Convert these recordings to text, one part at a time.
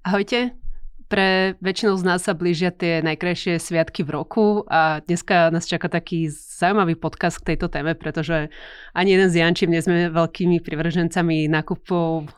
Ahojte. Pre väčšinu z nás sa blížia tie najkrajšie sviatky v roku a dneska nás čaká taký zaujímavý podcast k tejto téme, pretože ani jeden z Jančím nie sme veľkými privržencami nákupov,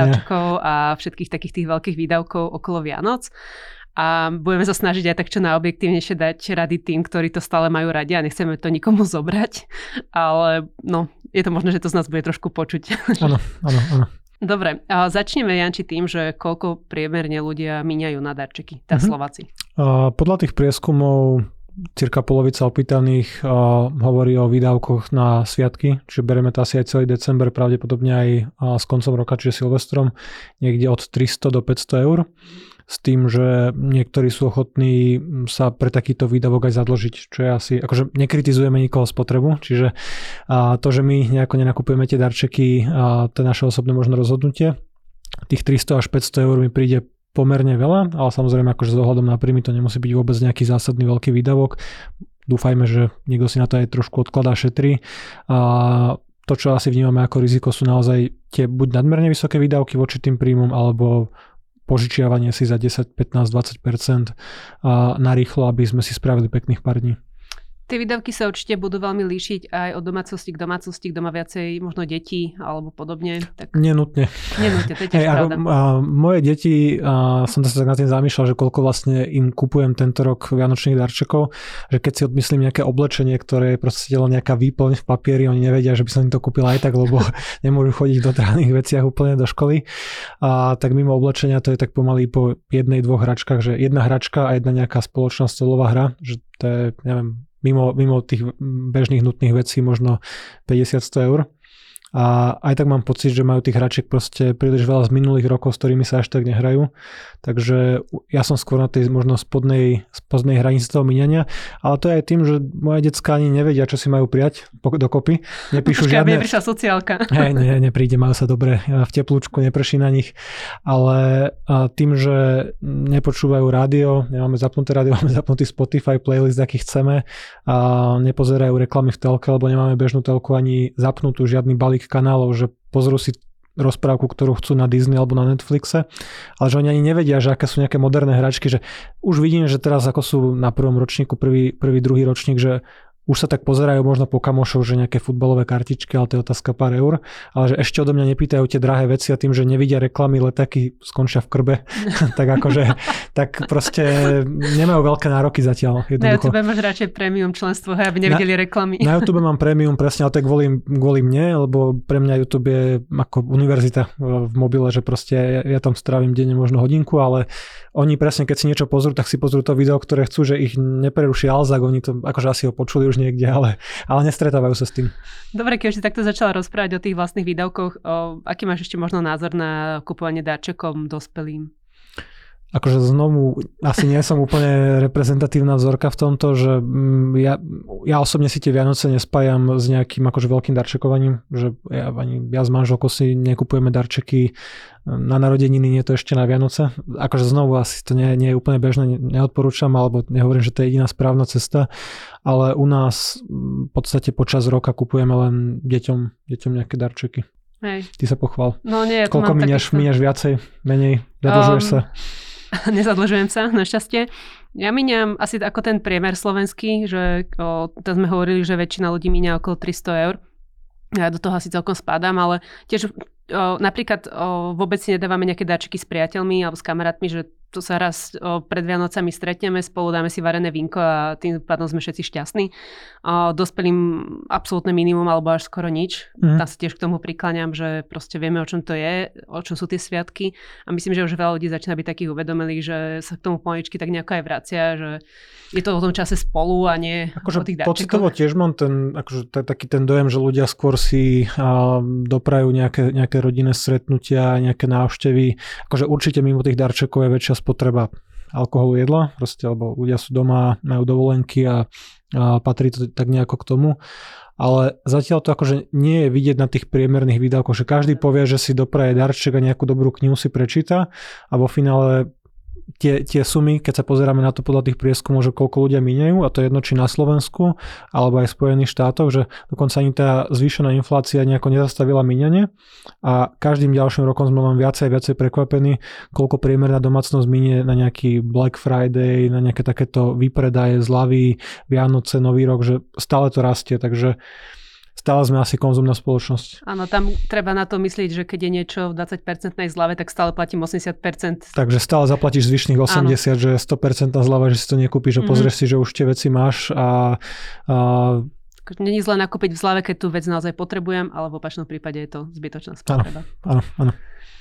darčekov a všetkých takých tých veľkých výdavkov okolo Vianoc a budeme sa snažiť aj tak čo najobjektívnejšie dať rady tým, ktorí to stále majú radi a nechceme to nikomu zobrať, ale no, je to možné, že to z nás bude trošku počuť. Áno, áno, áno. Dobre, a začneme Janči tým, že koľko priemerne ľudia míňajú na darčeky, tá mm-hmm. Slováci. A podľa tých prieskumov cirka polovica opýtaných hovorí o výdavkoch na sviatky, čiže bereme to asi aj celý december, pravdepodobne aj s koncom roka, čiže Silvestrom, niekde od 300 do 500 eur s tým, že niektorí sú ochotní sa pre takýto výdavok aj zadlžiť, čo je asi, akože nekritizujeme nikoho spotrebu, čiže a to, že my nejako nenakupujeme tie darčeky, a to je naše osobné možno rozhodnutie. Tých 300 až 500 eur mi príde pomerne veľa, ale samozrejme akože s ohľadom na príjmy to nemusí byť vôbec nejaký zásadný veľký výdavok. Dúfajme, že niekto si na to aj trošku odkladá, šetrí. A to, čo asi vnímame ako riziko, sú naozaj tie buď nadmerne vysoké výdavky voči tým príjmom, alebo požičiavanie si za 10, 15, 20% na rýchlo, aby sme si spravili pekných pár dní. Tie výdavky sa určite budú veľmi líšiť aj od domácnosti k domácnosti, kto má viacej možno detí alebo podobne. Tak... Nenutne. Nenutne, to je tiež hey, pravda. Ako, a, moje deti, a, som sa tak na tým zamýšľal, že koľko vlastne im kupujem tento rok vianočných darčekov, že keď si odmyslím nejaké oblečenie, ktoré je proste len nejaká výplň v papieri, oni nevedia, že by som im to kúpil aj tak, lebo nemôžu chodiť do trhaných veciach úplne do školy. A tak mimo oblečenia to je tak pomaly po jednej, dvoch hračkách, že jedna hračka a jedna nejaká spoločná stolová hra, že to je, neviem, mimo, mimo tých bežných nutných vecí možno 50-100 eur. A aj tak mám pocit, že majú tých hračiek proste príliš veľa z minulých rokov, s ktorými sa až tak nehrajú. Takže ja som skôr na tej možno spodnej, spodnej hranici toho minenia. Ale to je aj tým, že moje decka ani nevedia, čo si majú prijať dokopy. Nepíšu Počkej, žiadne... prišla sociálka. Hej, nie, nepríde, majú sa dobre v teplúčku, neprší na nich. Ale tým, že nepočúvajú rádio, nemáme zapnuté rádio, máme zapnutý Spotify playlist, aký chceme a nepozerajú reklamy v telke, lebo nemáme bežnú telku ani zapnutú, žiadny balík kanálov, že pozrú si rozprávku, ktorú chcú na Disney alebo na Netflixe, ale že oni ani nevedia, že aké sú nejaké moderné hračky, že už vidím, že teraz ako sú na prvom ročníku, prvý, prvý druhý ročník, že už sa tak pozerajú možno po kamošov, že nejaké futbalové kartičky, ale to je otázka pár eur, ale že ešte odo mňa nepýtajú tie drahé veci a tým, že nevidia reklamy, letáky skončia v krbe, tak akože, tak proste nemajú veľké nároky zatiaľ. Na YouTube máš radšej premium členstvo, hej, aby nevideli na, reklamy. Na YouTube mám premium presne, ale to je kvôli, kvôli mne, lebo pre mňa YouTube je ako univerzita v mobile, že proste ja, ja tam strávim denne možno hodinku, ale oni presne, keď si niečo pozrú, tak si pozrú to video, ktoré chcú, že ich nepreruší Alzak, oni to akože asi ho počuli už niekde, ale, ale nestretávajú sa s tým. Dobre, keď si takto začala rozprávať o tých vlastných výdavkoch, o, aký máš ešte možno názor na kupovanie dáčekom dospelým? Akože znovu asi nie som úplne reprezentatívna vzorka v tomto, že mm, ja, ja osobne si tie Vianoce nespájam s nejakým akože veľkým darčekovaním, že ja, ani ja s manželkou si nekupujeme darčeky na narodeniny, nie to ešte na Vianoce. Akože znovu asi to nie, nie je úplne bežné, neodporúčam, alebo nehovorím, že to je jediná správna cesta, ale u nás v podstate počas roka kupujeme len deťom, deťom nejaké darčeky. Hej. Ty sa pochval. No nie, Koľko miniaš, miniaš viacej, menej, zadlžuješ um, sa? nezadlžujem sa, našťastie. Ja míňam asi ako ten priemer slovenský, že o, to sme hovorili, že väčšina ľudí míňa okolo 300 eur. Ja do toho asi celkom spadám, ale tiež o, napríklad o, vôbec si nedávame nejaké dáčiky s priateľmi alebo s kamarátmi, že tu sa raz o, pred Vianocami stretneme, spolu dáme si varené vinko a tým pádom sme všetci šťastní. O, dospelým absolútne minimum alebo až skoro nič. Mm. Tam sa tiež k tomu prikláňam, že proste vieme, o čom to je, o čom sú tie sviatky a myslím, že už veľa ľudí začína byť takých uvedomelých, že sa k tomu pomaličky tak nejako aj vracia, že je to o tom čase spolu a nie akože o tých Pocitovo tiež mám ten, akože taký ten dojem, že ľudia skôr si a, doprajú nejaké, nejaké rodinné stretnutia, nejaké návštevy. Akože určite mimo tých darčekov je väčšia spotreba alkoholu, jedla, proste, lebo ľudia sú doma, majú dovolenky a, a patrí to tak nejako k tomu. Ale zatiaľ to akože nie je vidieť na tých priemerných výdavkoch, že každý povie, že si dopraje darček a nejakú dobrú knihu si prečíta a vo finále tie, tie sumy, keď sa pozeráme na to podľa tých prieskumov, že koľko ľudia míňajú, a to je jedno či na Slovensku, alebo aj v Spojených štátoch, že dokonca ani tá zvýšená inflácia nejako nezastavila míňanie. A každým ďalším rokom sme len viacej a viacej prekvapení, koľko priemerná domácnosť minie na nejaký Black Friday, na nejaké takéto výpredaje, zlavy, Vianoce, Nový rok, že stále to rastie, takže stále sme asi konzumná spoločnosť. Áno, tam treba na to myslieť, že keď je niečo v 20% zlave, tak stále platím 80%. Takže stále zaplatíš zvyšných 80, Áno. že 100% zlava, že si to nekúpiš, že mm-hmm. pozrieš si, že už tie veci máš a, a Není zle nakúpiť v zlave, keď tú vec naozaj potrebujem, ale v opačnom prípade je to zbytočná spotreba. Áno, áno, áno.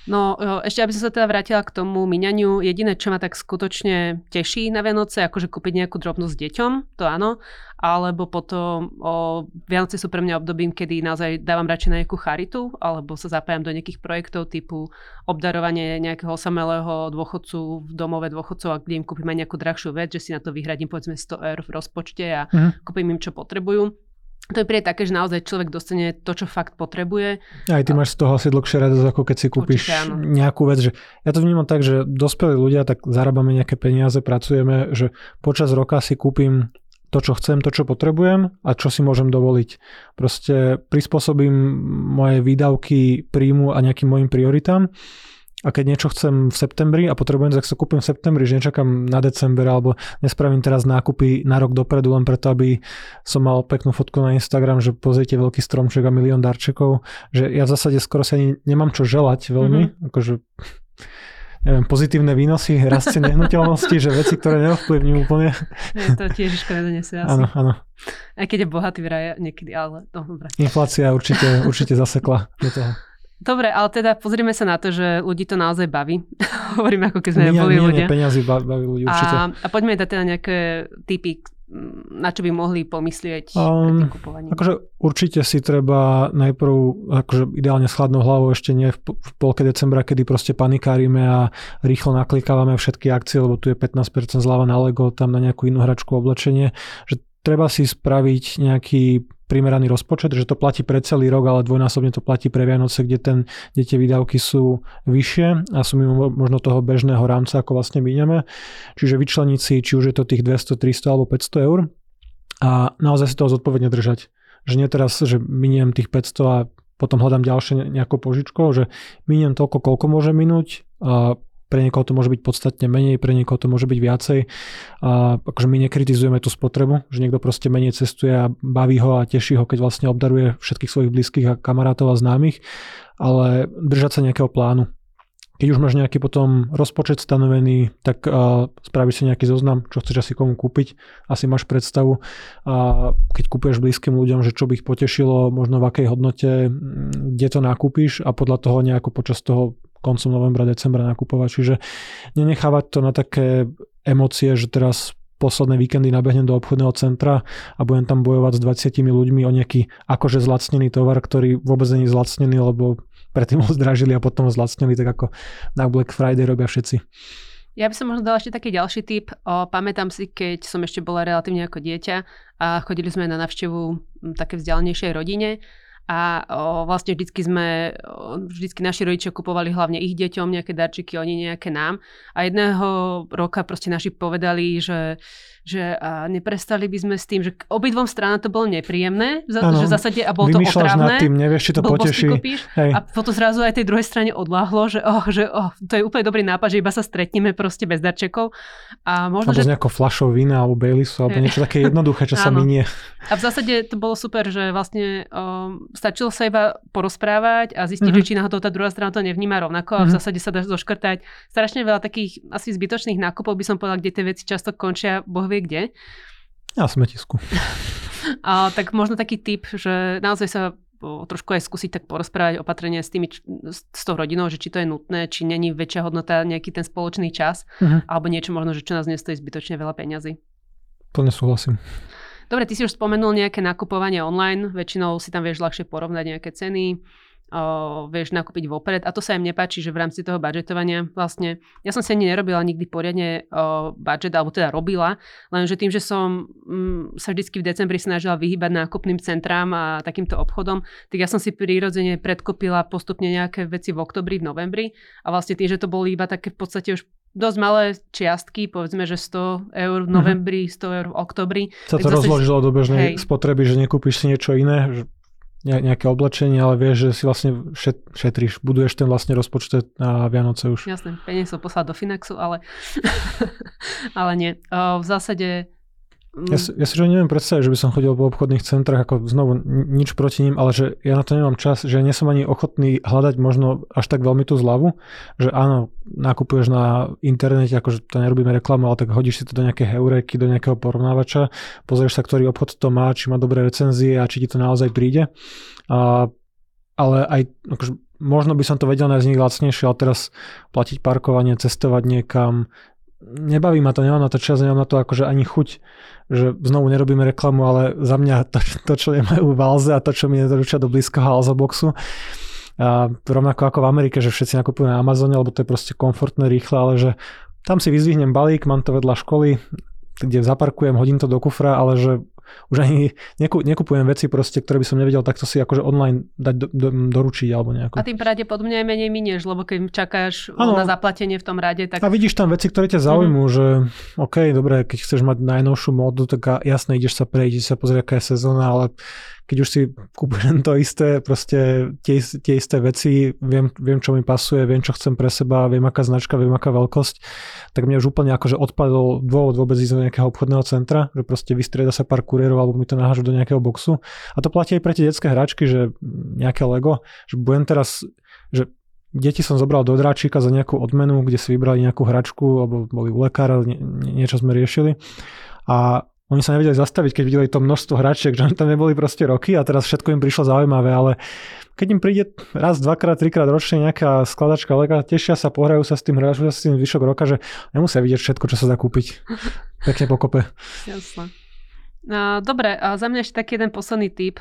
No ešte aby som sa teda vrátila k tomu miňaniu, jediné, čo ma tak skutočne teší na Vianoce, akože kúpiť nejakú drobnosť deťom, to áno, alebo potom o, Vianoce sú pre mňa obdobím, kedy naozaj dávam radšej na nejakú charitu, alebo sa zapájam do nejakých projektov typu obdarovanie nejakého osamelého dôchodcu v domove dôchodcov a kde im kúpim aj nejakú drahšiu vec, že si na to vyhradím povedzme 100 eur v rozpočte a mm. kúpim im čo potrebujú to je príde také, že naozaj človek dostane to, čo fakt potrebuje. Aj ty máš z toho asi dlhšie radosť, ako keď si kúpiš Určite, nejakú vec. Že ja to vnímam tak, že dospelí ľudia, tak zarábame nejaké peniaze, pracujeme, že počas roka si kúpim to, čo chcem, to, čo potrebujem a čo si môžem dovoliť. Proste prispôsobím moje výdavky príjmu a nejakým mojim prioritám a keď niečo chcem v septembri a potrebujem, tak sa kúpim v septembri, že nečakám na december alebo nespravím teraz nákupy na rok dopredu len preto, aby som mal peknú fotku na Instagram, že pozrite veľký stromček a milión darčekov, že ja v zásade skoro sa ani nemám čo želať veľmi, mm-hmm. akože neviem, pozitívne výnosy, rastie nehnuteľnosti, že veci, ktoré neovplyvňujú úplne. Je to tiež nedonesie asi. Áno, áno. Aj keď je bohatý vraj niekedy, ale no, dobre. Inflácia určite, určite zasekla do toho. Dobre, ale teda pozrieme sa na to, že ľudí to naozaj baví. Hovoríme ako keď sme nie, boli ľudia. Peniazy baví ľudí určite. A, a poďme dať teda nejaké typy, na čo by mohli pomyslieť um, pri Akože určite si treba najprv, akože ideálne s chladnou hlavou, ešte nie v, v polke decembra, kedy proste panikárime a rýchlo naklikávame všetky akcie, lebo tu je 15% zľava na Lego, tam na nejakú inú hračku oblečenie, že treba si spraviť nejaký primeraný rozpočet, že to platí pre celý rok, ale dvojnásobne to platí pre Vianoce, kde, ten, kde tie výdavky sú vyššie a sú mimo možno toho bežného rámca, ako vlastne míňame. Čiže vyčleniť si, či už je to tých 200, 300 alebo 500 eur a naozaj si toho zodpovedne držať. Že nie teraz, že miniem tých 500 a potom hľadám ďalšie nejakou požičkou, že miniem toľko, koľko môže minúť pre niekoho to môže byť podstatne menej, pre niekoho to môže byť viacej. A akože my nekritizujeme tú spotrebu, že niekto proste menej cestuje a baví ho a teší ho, keď vlastne obdaruje všetkých svojich blízkych a kamarátov a známych, ale držať sa nejakého plánu. Keď už máš nejaký potom rozpočet stanovený, tak uh, spravíš si nejaký zoznam, čo chceš asi komu kúpiť, asi máš predstavu. A keď kúpuješ blízkym ľuďom, že čo by ich potešilo, možno v akej hodnote, kde to nakúpiš a podľa toho nejako počas toho koncom novembra, decembra nakupovať. Čiže nenechávať to na také emócie, že teraz posledné víkendy nabehnem do obchodného centra a budem tam bojovať s 20 ľuďmi o nejaký akože zlacnený tovar, ktorý vôbec není zlacnený, lebo predtým ho zdražili a potom ho zlacnili, tak ako na Black Friday robia všetci. Ja by som možno dala ešte taký ďalší tip. O, pamätám si, keď som ešte bola relatívne ako dieťa a chodili sme na navštevu také vzdialenejšej rodine a o, vlastne vždycky sme, o, vždycky naši rodičia kupovali hlavne ich deťom nejaké darčiky, oni nejaké nám. A jedného roka proste naši povedali, že že a neprestali by sme s tým, že obidvom stranám to bolo nepríjemné, ano, že v zásade a bolo to otravné. nad tým, nevieš, či to poteší. A potom zrazu aj tej druhej strane odláhlo, že, oh, že oh, to je úplne dobrý nápad, že iba sa stretneme proste bez darčekov. A možno, alebo že... s nejakou flašou vína alebo Baileysu, alebo niečo také jednoduché, čo sa minie. A v zásade to bolo super, že vlastne um, stačilo sa iba porozprávať a zistiť, mm-hmm. že či náhodou tá druhá strana to nevníma rovnako a v mhm. zásade sa dá zoškrtať strašne veľa takých asi zbytočných nákupov by som povedala, kde tie veci často končia, boh vie kde. Ja smetisku. A tak možno taký typ, že naozaj sa trošku aj skúsiť tak porozprávať opatrenie s, tými, s tou rodinou, že či to je nutné, či není väčšia hodnota nejaký ten spoločný čas, uh-huh. alebo niečo možno, že čo nás nestojí zbytočne veľa peňazí. Plne súhlasím. Dobre, ty si už spomenul nejaké nakupovanie online, väčšinou si tam vieš ľahšie porovnať nejaké ceny o, vieš nakúpiť vopred a to sa im nepáči, že v rámci toho budžetovania vlastne, ja som si ani nerobila nikdy poriadne o, budget, alebo teda robila, lenže tým, že som mm, sa vždycky v decembri snažila vyhybať nákupným centrám a takýmto obchodom, tak ja som si prirodzene predkopila postupne nejaké veci v oktobri, v novembri a vlastne tým, že to boli iba také v podstate už dosť malé čiastky, povedzme, že 100 eur v mhm. novembri, 100 eur v oktobri. Sa to rozložilo do bežnej hej. spotreby, že nekúpiš si niečo iné, nejaké oblečenie, ale vieš, že si vlastne šet, šetríš, buduješ ten vlastne rozpočet na Vianoce už. Jasné, peniaze som poslať do Finaxu, ale, ale nie. V zásade ja, si, ja si že neviem predstaviť, že by som chodil po obchodných centrách, ako znovu nič proti ním, ale že ja na to nemám čas, že nie som ani ochotný hľadať možno až tak veľmi tú zľavu, že áno, nakupuješ na internete, akože to nerobíme reklamu, ale tak hodíš si to do nejaké heureky, do nejakého porovnávača, pozrieš sa, ktorý obchod to má, či má dobré recenzie a či ti to naozaj príde. A, ale aj akože, možno by som to vedel nájsť nich lacnejšie, ale teraz platiť parkovanie, cestovať niekam, nebaví ma to, nemám na to čas, nemám na to akože ani chuť, že znovu nerobíme reklamu, ale za mňa to, to čo nemajú v Alze a to, čo mi nedoručia do blízkoho Alza boxu, a rovnako ako v Amerike, že všetci nakupujú na Amazone, lebo to je proste komfortné, rýchle, ale že tam si vyzvihnem balík, mám to vedľa školy, kde zaparkujem, hodím to do kufra, ale že už ani neku, nekupujem veci proste, ktoré by som nevedel takto si akože online dať do, do, doručiť alebo nejako. A tým pravdepodobne aj menej minieš, lebo keď čakáš ano. na zaplatenie v tom rade, tak... A vidíš tam veci, ktoré ťa zaujímujú, mm. že OK, dobre, keď chceš mať najnovšiu módu, tak jasne ideš sa prejsť, sa pozrieť, aká je sezóna, ale keď už si kúpujem to isté, proste tie, tie isté veci, viem, viem, čo mi pasuje, viem, čo chcem pre seba, viem, aká značka, viem, aká veľkosť, tak mne už úplne akože odpadol dôvod vôbec ísť do nejakého obchodného centra, že proste vystrieda sa pár kuriérov alebo mi to nahážu do nejakého boxu. A to platí aj pre tie detské hračky, že nejaké Lego, že budem teraz, že deti som zobral do dráčika za nejakú odmenu, kde si vybrali nejakú hračku, alebo boli u lekára, nie, niečo sme riešili. A oni sa nevedeli zastaviť, keď videli to množstvo hračiek, že tam neboli proste roky a teraz všetko im prišlo zaujímavé, ale keď im príde raz, dvakrát, trikrát ročne nejaká skladačka leka, tešia sa, pohrajú sa s tým, hrajú sa s tým zvyšok roka, že nemusia vidieť všetko, čo sa dá kúpiť. Pekne pokope. Jasné. Dobre, a za mňa ešte taký jeden posledný tip.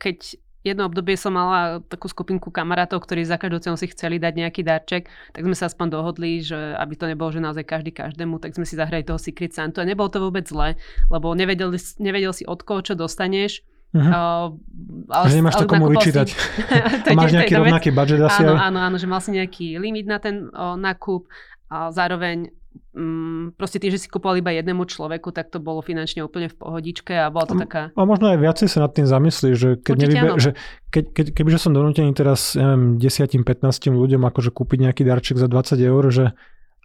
Keď jedno obdobie som mala takú skupinku kamarátov, ktorí za každú cenu si chceli dať nejaký darček, tak sme sa aspoň dohodli, že aby to nebolo, že naozaj každý každému, tak sme si zahrali toho Secret Santa a nebolo to vôbec zle, lebo nevedel, nevedel si od koho čo dostaneš. Uh-huh. Uh, ale, že nemáš to komu vyčítať. Si... a máš nejaký rovnaký budget asi áno, áno, áno, že mal si nejaký limit na ten o, nákup a zároveň mm, proste tým, že si kupoval iba jednému človeku, tak to bolo finančne úplne v pohodičke a bola to taká... A možno aj viacej sa nad tým zamyslí, že keď nevybe, že keď, keď, kebyže som donútený teraz, neviem, 10-15 ľuďom akože kúpiť nejaký darček za 20 eur, že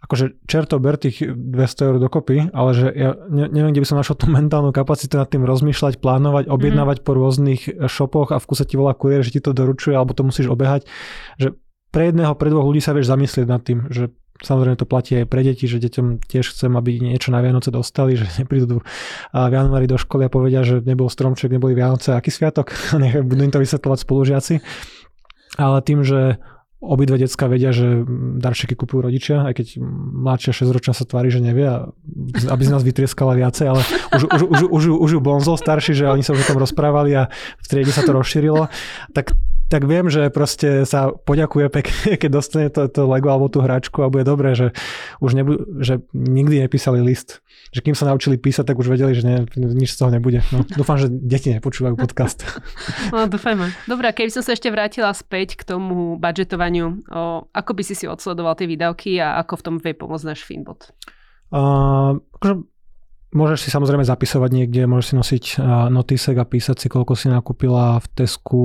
akože čerto ber tých 200 eur dokopy, ale že ja ne, neviem, kde by som našiel tú mentálnu kapacitu nad tým rozmýšľať, plánovať, mhm. objednávať mm. po rôznych shopoch a v kuse ti volá kuriér, že ti to doručuje, alebo to musíš obehať, že pre jedného, pre dvoch ľudí sa vieš zamyslieť nad tým, že Samozrejme to platí aj pre deti, že deťom tiež chcem, aby niečo na Vianoce dostali, že neprídu v januári do školy a povedia, že nebol stromček, neboli Vianoce, aký sviatok, nech budú im to vysvetľovať spolužiaci. Ale tým, že obidve decka vedia, že darčeky kupujú rodičia, aj keď mladšia 6-ročná sa tvári, že nevie, aby z nás vytrieskala viacej, ale už, už, už, už, už ju bonzol starší, že oni sa už o tom rozprávali a v triede sa to rozšírilo, tak tak viem, že proste sa poďakuje pekne, keď dostane to, to Lego alebo tú hračku a bude dobré, že už nebu- že nikdy nepísali list. Že kým sa naučili písať, tak už vedeli, že ne, nič z toho nebude. No, dúfam, že deti nepočúvajú podcast. No, dúfajme. Dobre, keby som sa ešte vrátila späť k tomu budžetovaniu, o, ako by si si odsledoval tie výdavky a ako v tom vie pomôcť náš Finbot? Uh, akože Môžeš si samozrejme zapisovať niekde, môžeš si nosiť notisek a písať si, koľko si nakúpila v Tesku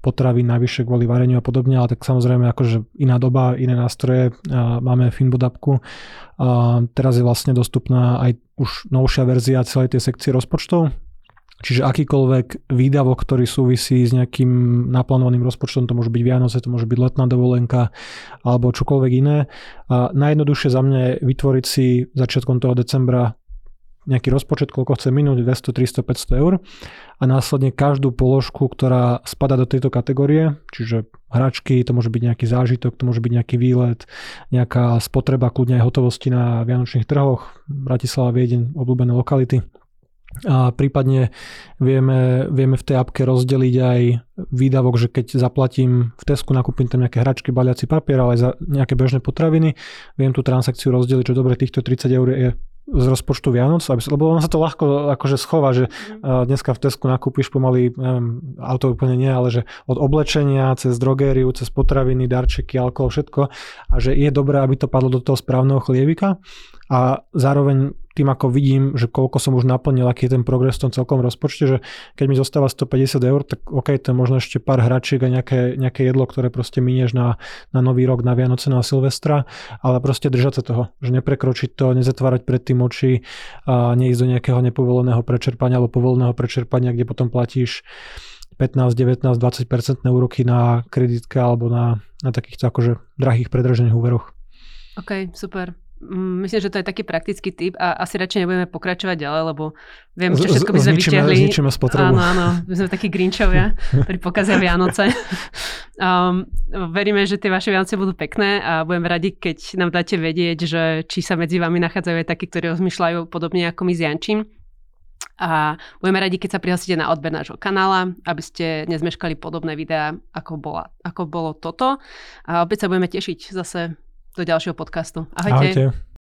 potravy navyše kvôli vareniu a podobne, ale tak samozrejme akože iná doba, iné nástroje, máme Finbodapku. Teraz je vlastne dostupná aj už novšia verzia celej tej sekcie rozpočtov, Čiže akýkoľvek výdavok, ktorý súvisí s nejakým naplánovaným rozpočtom, to môže byť Vianoce, to môže byť letná dovolenka alebo čokoľvek iné. A najjednoduchšie za mňa je vytvoriť si začiatkom toho decembra nejaký rozpočet, koľko chce minúť, 200, 300, 500 eur a následne každú položku, ktorá spada do tejto kategórie, čiže hračky, to môže byť nejaký zážitok, to môže byť nejaký výlet, nejaká spotreba, kľudne aj hotovosti na vianočných trhoch, Bratislava, Viedeň, obľúbené lokality, A prípadne vieme, vieme v tej apke rozdeliť aj výdavok, že keď zaplatím v Tesku, nakúpim tam nejaké hračky, baliaci papier, ale aj za nejaké bežné potraviny, viem tú transakciu rozdeliť, že dobre, týchto 30 eur je z rozpočtu Vianoc, aby sa, lebo ono sa to ľahko akože schová, že mm. dneska v Tesku nakúpiš pomaly, neviem, auto úplne nie, ale že od oblečenia cez drogériu, cez potraviny, darčeky, alkohol, všetko a že je dobré, aby to padlo do toho správneho chliebika a zároveň tým ako vidím, že koľko som už naplnil, aký je ten progres v tom celkom rozpočte, že keď mi zostáva 150 eur, tak OK, to je možno ešte pár hračiek a nejaké, nejaké jedlo, ktoré proste minieš na, na nový rok, na Vianoce, na Silvestra, ale proste držať sa toho, že neprekročiť to, nezatvárať pred tým oči a neísť do nejakého nepovoleného prečerpania alebo povoleného prečerpania, kde potom platíš 15, 19, 20% úroky na kreditke alebo na, na takýchto akože drahých predržených úveroch. OK, super. Mm, myslím, že to je taký praktický typ a asi radšej nebudeme pokračovať ďalej, lebo viem, čo všetko by sme zničíme, vyťahli. Zničíme spotrebu. Áno, áno, my sme takí grinčovia, ktorí pokazia Vianoce. Um, veríme, že tie vaše Vianoce budú pekné a budeme radi, keď nám dáte vedieť, že či sa medzi vami nachádzajú aj takí, ktorí rozmýšľajú podobne ako my s Jančím. A budeme radi, keď sa prihlásite na odber nášho kanála, aby ste nezmeškali podobné videá, ako, bola, ako bolo toto. A opäť sa budeme tešiť zase do ďalšieho podcastu. Ahojte. Ahojte.